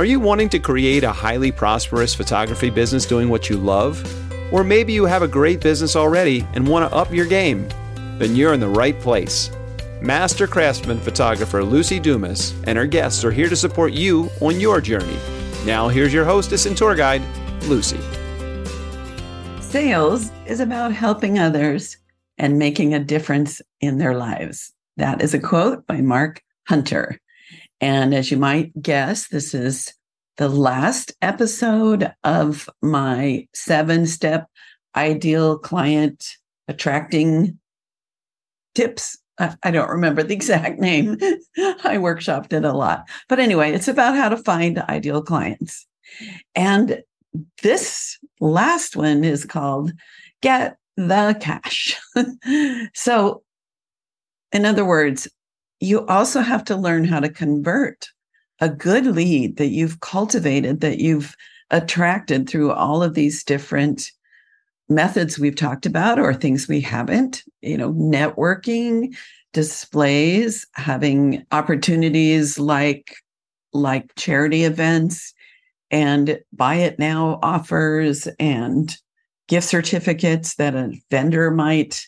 Are you wanting to create a highly prosperous photography business doing what you love? Or maybe you have a great business already and want to up your game? Then you're in the right place. Master craftsman photographer Luci Dumas and her guests are here to support you on your journey. Now, here's your hostess and tour guide, Luci. Sales is about helping others and making a difference in their lives. That is a quote by Mark Hunter. And as you might guess, this is the last episode of my seven step ideal client attracting tips. I don't remember the exact name. I workshopped it a lot. But anyway, it's about how to find ideal clients. And this last one is called Get the Cash. so, in other words, you also have to learn how to convert a good lead that you've cultivated, that you've attracted through all of these different methods we've talked about or things we haven't, you know, networking, displays, having opportunities like like charity events and buy it now offers and gift certificates that a vendor might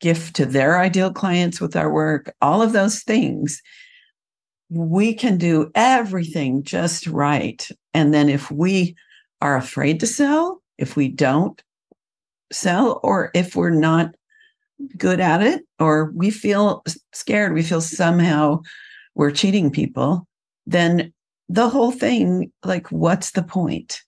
gift to their ideal clients with our work, all of those things, we can do everything just right. And then if we are afraid to sell, if we don't sell, or if we're not good at it, or we feel scared, we feel somehow we're cheating people, then the whole thing, like, what's the point?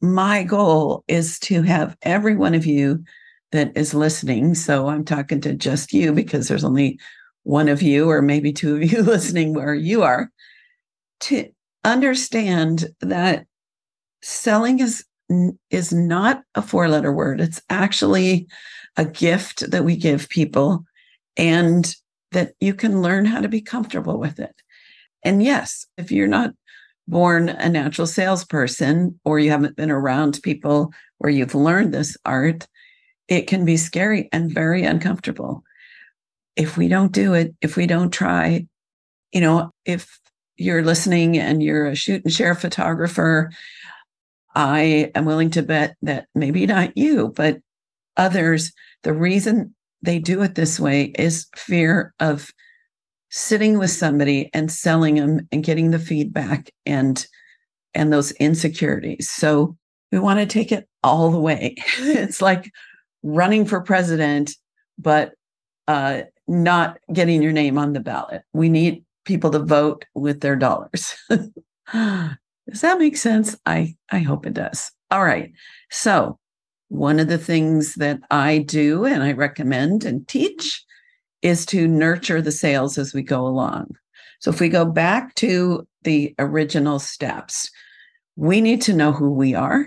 My goal is to have every one of you that is listening. So I'm talking to just you because there's only one of you or maybe two of you listening where you are. To understand that selling is is not a four letter word. It's actually a gift that we give people and that you can learn how to be comfortable with it. And yes if you're not born a natural salesperson or you haven't been around people where you've learned this art it can be scary and very uncomfortable. If we don't do it, if we don't try, you know, if you're listening and you're a shoot and share photographer, I am willing to bet that maybe not you, but others, the reason they do it this way is fear of sitting with somebody and selling them and getting the feedback and and those insecurities. So we want to take it all the way. it's like running for president, but uh, not getting your name on the ballot. We need people to vote with their dollars. does that make sense? I, I hope it does. All right. So, one of the things that I do and I recommend and teach is to nurture the sales as we go along. So, if we go back to the original steps, we need to know who we are,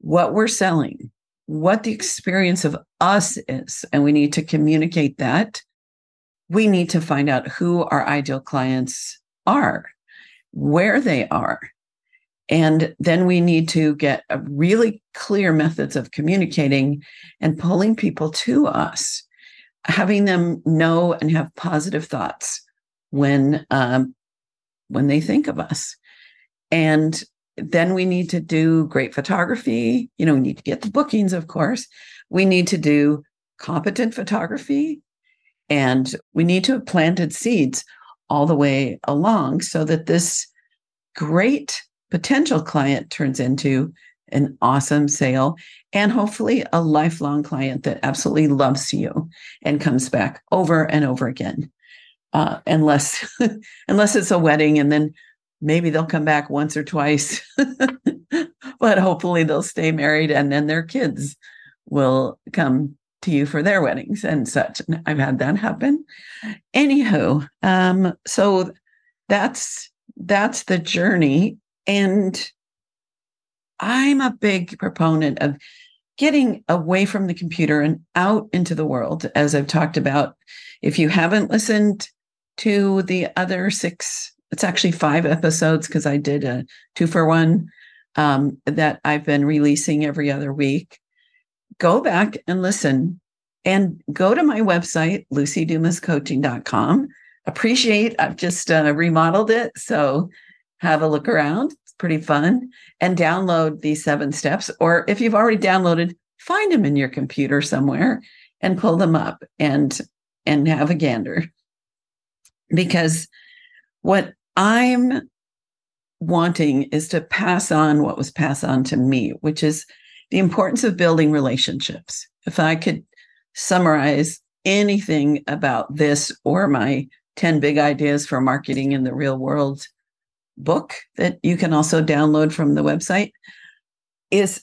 what we're selling, what the experience of us is, and we need to communicate that. We need to find out who our ideal clients are, where they are. And then we need to get really clear methods of communicating and pulling people to us, having them know and have positive thoughts when um, when they think of us. And then we need to do great photography. You know, we need to get the bookings, of course. We need to do competent photography. And we need to have planted seeds all the way along so that this great potential client turns into an awesome sale and hopefully a lifelong client that absolutely loves you and comes back over and over again. Uh, unless unless it's a wedding and then maybe they'll come back once or twice, but hopefully they'll stay married and then their kids will come to you for their weddings and such. And I've had that happen. Anywho, um, so that's that's the journey. And I'm a big proponent of getting away from the computer and out into the world, as I've talked about. If you haven't listened to the other six it's actually five episodes because I did a two for one um, that I've been releasing every other week. Go back and listen and go to my website, lucidumascoaching.com. Appreciate, I've just uh, remodeled it. So have a look around. It's pretty fun. And download these seven steps. Or if you've already downloaded, find them in your computer somewhere and pull them up and and have a gander. Because what I'm wanting is to pass on what was passed on to me, which is the importance of building relationships. If I could summarize anything about this or my 10 big ideas for marketing in the real world book that you can also download from the website is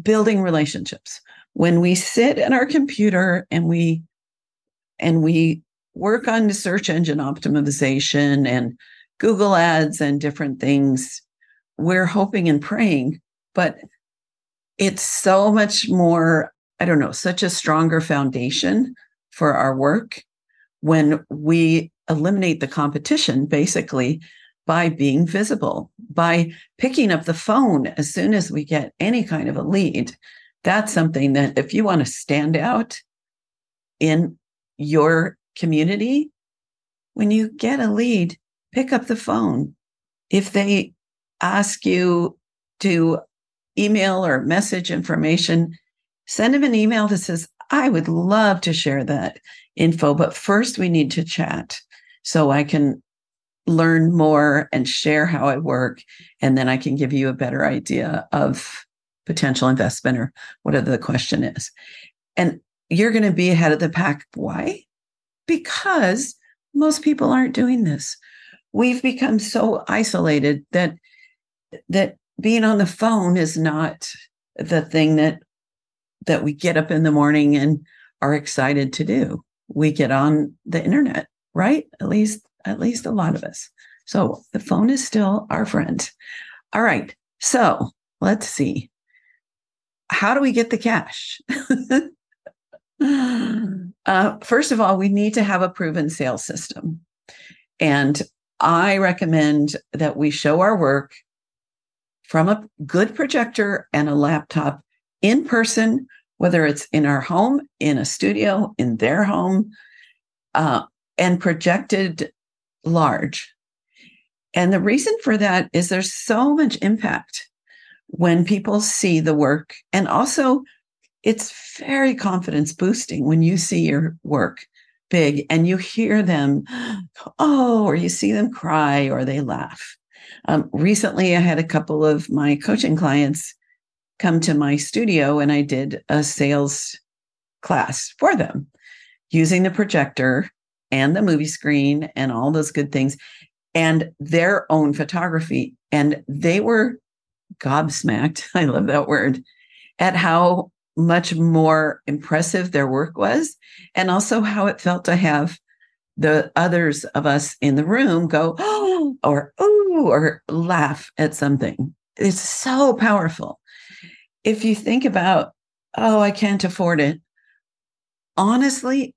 building relationships. When we sit at our computer and we and we work on search engine optimization and Google ads and different things, we're hoping and praying, but it's so much more, I don't know, such a stronger foundation for our work when we eliminate the competition basically by being visible, by picking up the phone as soon as we get any kind of a lead. That's something that if you want to stand out in your community, when you get a lead, pick up the phone. If they ask you to email or message information, send them an email that says, I would love to share that info, but first we need to chat so I can learn more and share how I work. And then I can give you a better idea of potential investment or whatever the question is. And you're going to be ahead of the pack. Why? Because most people aren't doing this. We've become so isolated that that being on the phone is not the thing that that we get up in the morning and are excited to do. We get on the internet, right? At least at least a lot of us. So the phone is still our friend. All right. So let's see. How do we get the cash? uh, first of all, we need to have a proven sales system. And I recommend that we show our work from a good projector and a laptop in person, whether it's in our home, in a studio, in their home, uh, and projected large. And the reason for that is there's so much impact when people see the work. And also, it's very confidence boosting when you see your work big and you hear them, oh, or you see them cry or they laugh. Um, recently, I had a couple of my coaching clients come to my studio and I did a sales class for them using the projector and the movie screen and all those good things and their own photography. And they were gobsmacked. I love that word at how much more impressive their work was and also how it felt to have the others of us in the room go, oh, or ooh, or laugh at something. It's so powerful. If you think about, oh, I can't afford it, honestly,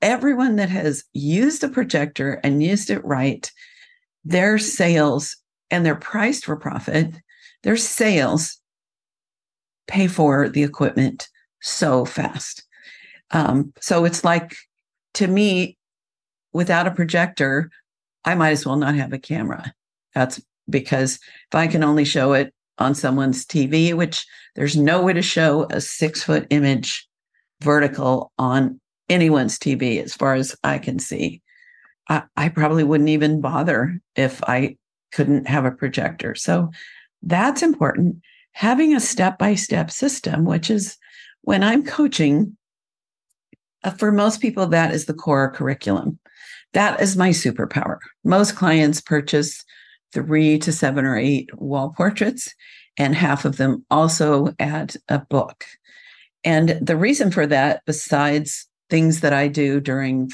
everyone that has used a projector and used it right, their sales and they're priced for profit, their sales pay for the equipment so fast. Um, so it's like, to me, without a projector, I might as well not have a camera. That's because if I can only show it on someone's TV, which there's no way to show a six foot image vertical on anyone's TV, as far as I can see. I, I probably wouldn't even bother if I couldn't have a projector. So that's important. Having a step by step system, which is when I'm coaching, uh, for most people, that is the core curriculum. That is my superpower. Most clients purchase three to seven or eight wall portraits, and half of them also add a book. And the reason for that, besides things that I do during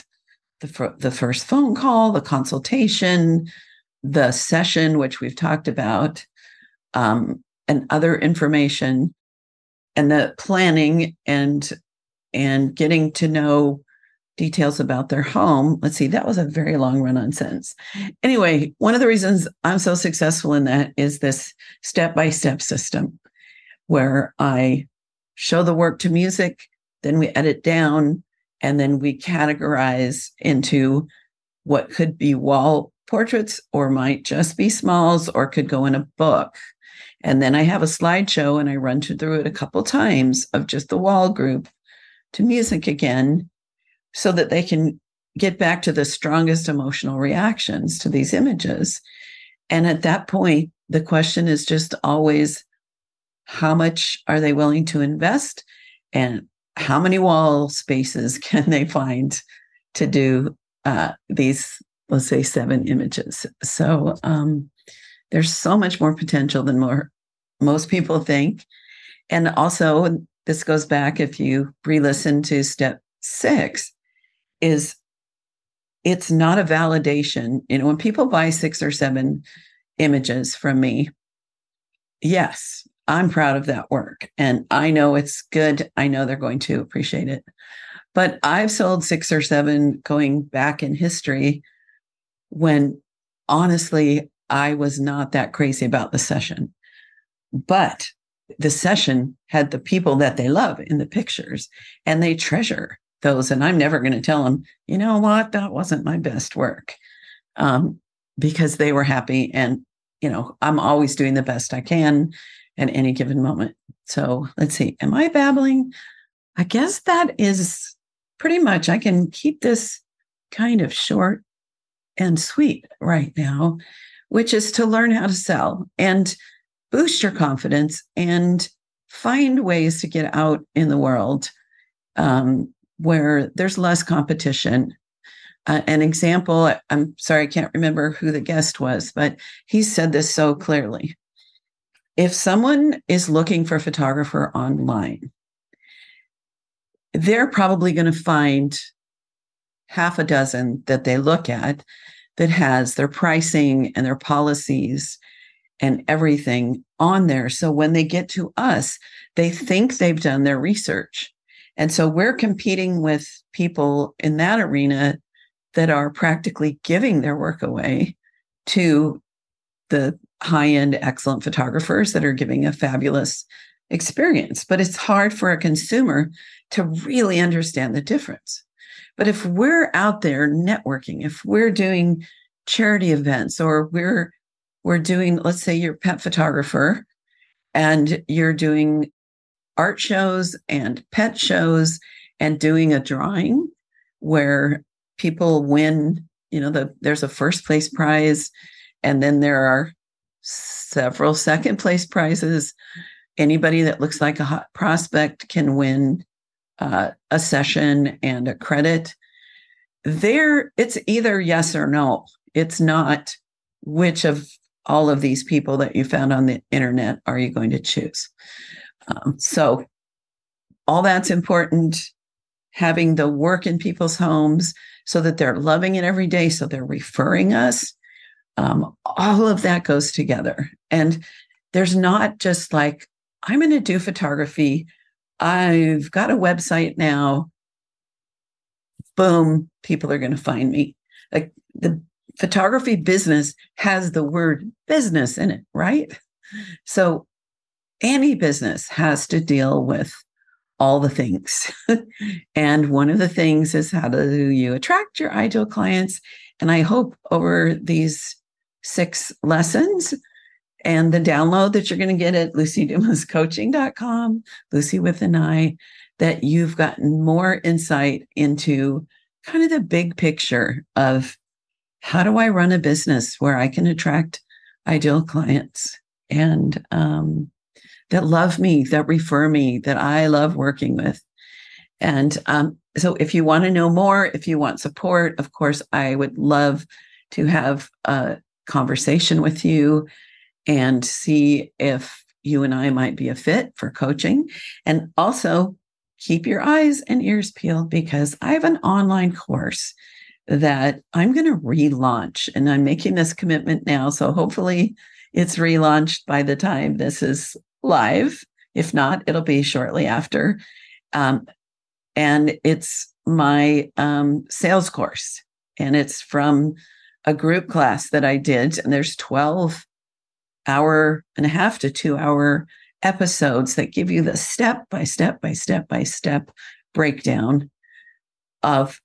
the, the first phone call, the consultation, the session, which we've talked about, um, and other information, and the planning and and getting to know details about their home. Let's see, that was a very long run on sentence. Anyway, one of the reasons I'm so successful in that is this step by step system where I show the work to music, then we edit down, and then we categorize into what could be wall portraits or might just be smalls or could go in a book. And then I have a slideshow and I run through it a couple times of just the wall group to music again so that they can get back to the strongest emotional reactions to these images. And at that point, the question is just always how much are they willing to invest and how many wall spaces can they find to do uh, these, let's say, seven images? So um, there's so much more potential than more most people think. And also, this goes back if you re-listen to step six, is it's not a validation. You know, when people buy six or seven images from me, yes, I'm proud of that work. And I know it's good. I know they're going to appreciate it. But I've sold six or seven going back in history when honestly, I was not that crazy about the session. But the session had the people that they love in the pictures and they treasure those. And I'm never going to tell them, you know what, that wasn't my best work um, because they were happy. And, you know, I'm always doing the best I can at any given moment. So let's see, am I babbling? I guess that is pretty much, I can keep this kind of short and sweet right now, which is to learn how to sell and boost your confidence and find ways to get out in the world um, where there's less competition. Uh, an example, I'm sorry, I can't remember who the guest was, but he said this so clearly. If someone is looking for a photographer online, they're probably going to find half a dozen that they look at that has their pricing and their policies and everything on there. So when they get to us, they think they've done their research. And so we're competing with people in that arena that are practically giving their work away to the high end, excellent photographers that are giving a fabulous experience. But it's hard for a consumer to really understand the difference. But if we're out there networking, if we're doing charity events or we're we're doing, let's say you're pet photographer and you're doing art shows and pet shows and doing a drawing where people win, you know, the, there's a first place prize and then there are several second place prizes. Anybody that looks like a hot prospect can win uh, a session and a credit. There, it's either yes or no. It's not which of all of these people that you found on the internet are you going to choose? Um, so, all that's important. Having the work in people's homes so that they're loving it every day, so they're referring us. Um, all of that goes together. And there's not just like, I'm going to do photography. I've got a website now. Boom, people are going to find me. Like the photography business has the word business in it, right? So any business has to deal with all the things. and one of the things is how do you attract your ideal clients? And I hope over these six lessons and the download that you're going to get at lucidumascoaching.com, Luci with an I, that you've gotten more insight into kind of the big picture of how do I run a business where I can attract ideal clients and um, that love me, that refer me, that I love working with? And um, so, if you want to know more, if you want support, of course, I would love to have a conversation with you and see if you and I might be a fit for coaching. And also, keep your eyes and ears peeled because I have an online course that I'm going to relaunch and I'm making this commitment now. So hopefully it's relaunched by the time this is live. If not, it'll be shortly after. Um, and it's my um, sales course. And it's from a group class that I did. And there's 12 hour and a half to two hour episodes that give you the step by step by step by step breakdown of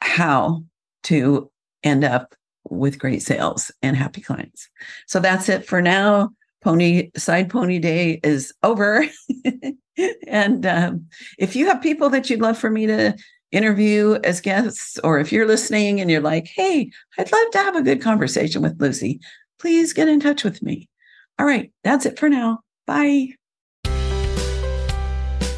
how to end up with great sales and happy clients. So that's it for now. Pony Side Pony Day is over. and um, if you have people that you'd love for me to interview as guests, or if you're listening and you're like, hey, I'd love to have a good conversation with Luci, please get in touch with me. All right, that's it for now. Bye.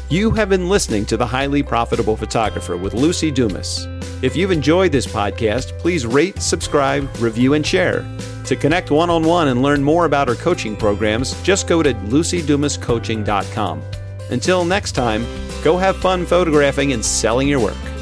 You have been listening to The Highly Profitable Photographer with Luci Dumas. If you've enjoyed this podcast, please rate, subscribe, review, and share. To connect one on one and learn more about our coaching programs, just go to lucidumascoaching.com. Until next time, go have fun photographing and selling your work.